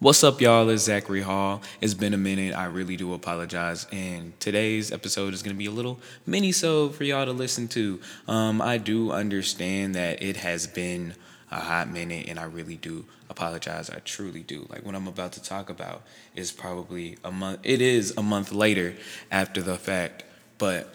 What's up, y'all? It's Zachary Hall. It's been a minute. I really do apologize. And today's episode is going to be a little mini so for y'all to listen to. Um, I do understand that it has been a hot minute, and I really do apologize. I truly do. Like what I'm about to talk about is probably a month. It is a month later after the fact, but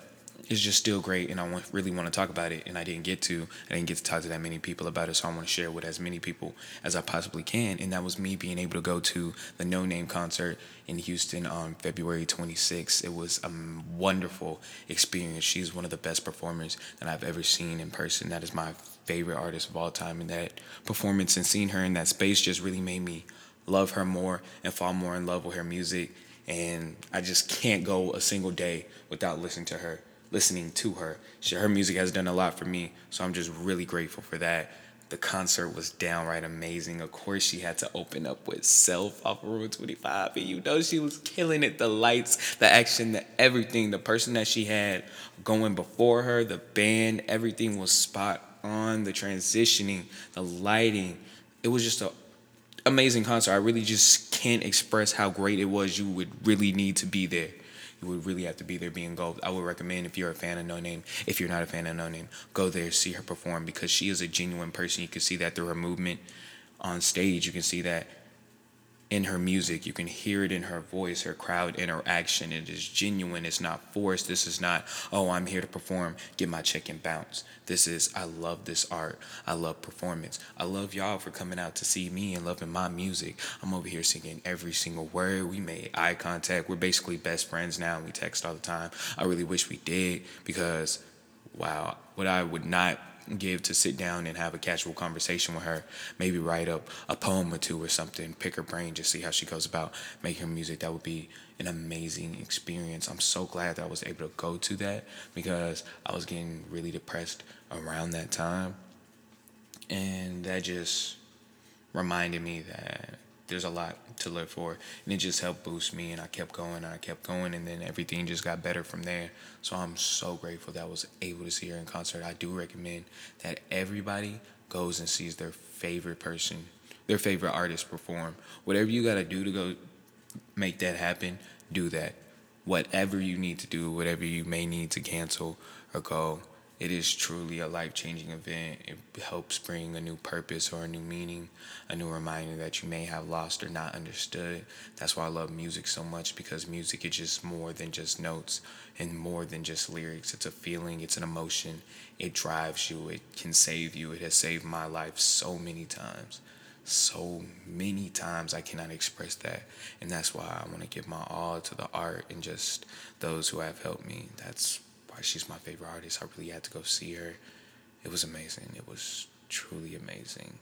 it's just still great and I really want to talk about it and I didn't get to I didn't get to talk to that many people about it so I want to share with as many people as I possibly can and that was me being able to go to the Noname concert in Houston on February 26th it was a wonderful experience. She's one of the best performers that I've ever seen in person. That is my favorite artist of all time and that performance and seeing her in that space just really made me love her more and fall more in love with her music and I just can't go a single day without listening to her listening to her. She, her music has done a lot for me, so I'm just really grateful for that. The concert was downright amazing. Of course, she had to open up with Self off of Room 25, and you know she was killing it. The lights, the action, the everything. The person that she had going before her, the band, everything was spot on. The transitioning, the lighting. It was just a amazing concert. I really just can't express how great it was. You would really need to be there you would really have to be there being gold. I would recommend if you're a fan of Noname, if you're not a fan of Noname, go there, see her perform because she is a genuine person. You can see that through her movement on stage. You can see that in her music. You can hear it in her voice, her crowd interaction. It is genuine. It's not forced. This is not, oh, I'm here to perform, get my check and bounce. This is, I love this art. I love performance. I love y'all for coming out to see me and loving my music. I'm over here singing every single word. We made eye contact. We're basically best friends now. And we text all the time. I really wish we did because, wow, what I would not give to sit down and have a casual conversation with her. Maybe write up a poem or two or something, pick her brain, just see how she goes about making music. That would be an amazing experience. I'm so glad that I was able to go to that because I was getting really depressed around that time. And that just reminded me that there's a lot to live for. And it just helped boost me and i kept going and i kept going and then everything just got better from there. So i'm so grateful that i was able to see her in concert. I do recommend that everybody goes and sees their favorite person their favorite artist perform. Whatever you got to do to go make that happen do that. Whatever you need to do whatever you may need to cancel or go it is truly a life changing event. It helps bring a new purpose or a new meaning, a new reminder that you may have lost or not understood. That's why I love music so much because music is just more than just notes and more than just lyrics. It's a feeling, it's an emotion. It drives you, it can save you. It has saved my life so many times. So many times I cannot express that. And that's why I want to give my all to the art and just those who have helped me. That's why she's my favorite artist. I really had to go see her. It was amazing. It was truly amazing.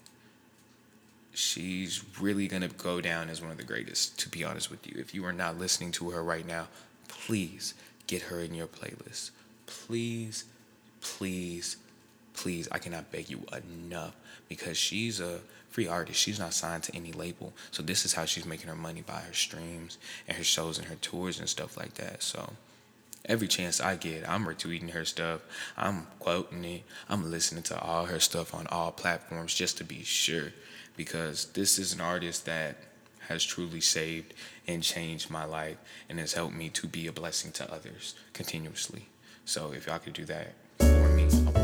She's really going to go down as one of the greatest, to be honest with you. If you are not listening to her right now, please get her in your playlist. Please, please, please. I cannot beg you enough because she's a free artist. She's not signed to any label. So this is how she's making her money by her streams and her shows and her tours and stuff like that. So every chance I get, I'm retweeting her stuff. I'm quoting it. I'm listening to all her stuff on all platforms just to be sure because this is an artist that has truly saved and changed my life and has helped me to be a blessing to others continuously. So if y'all could do that for me,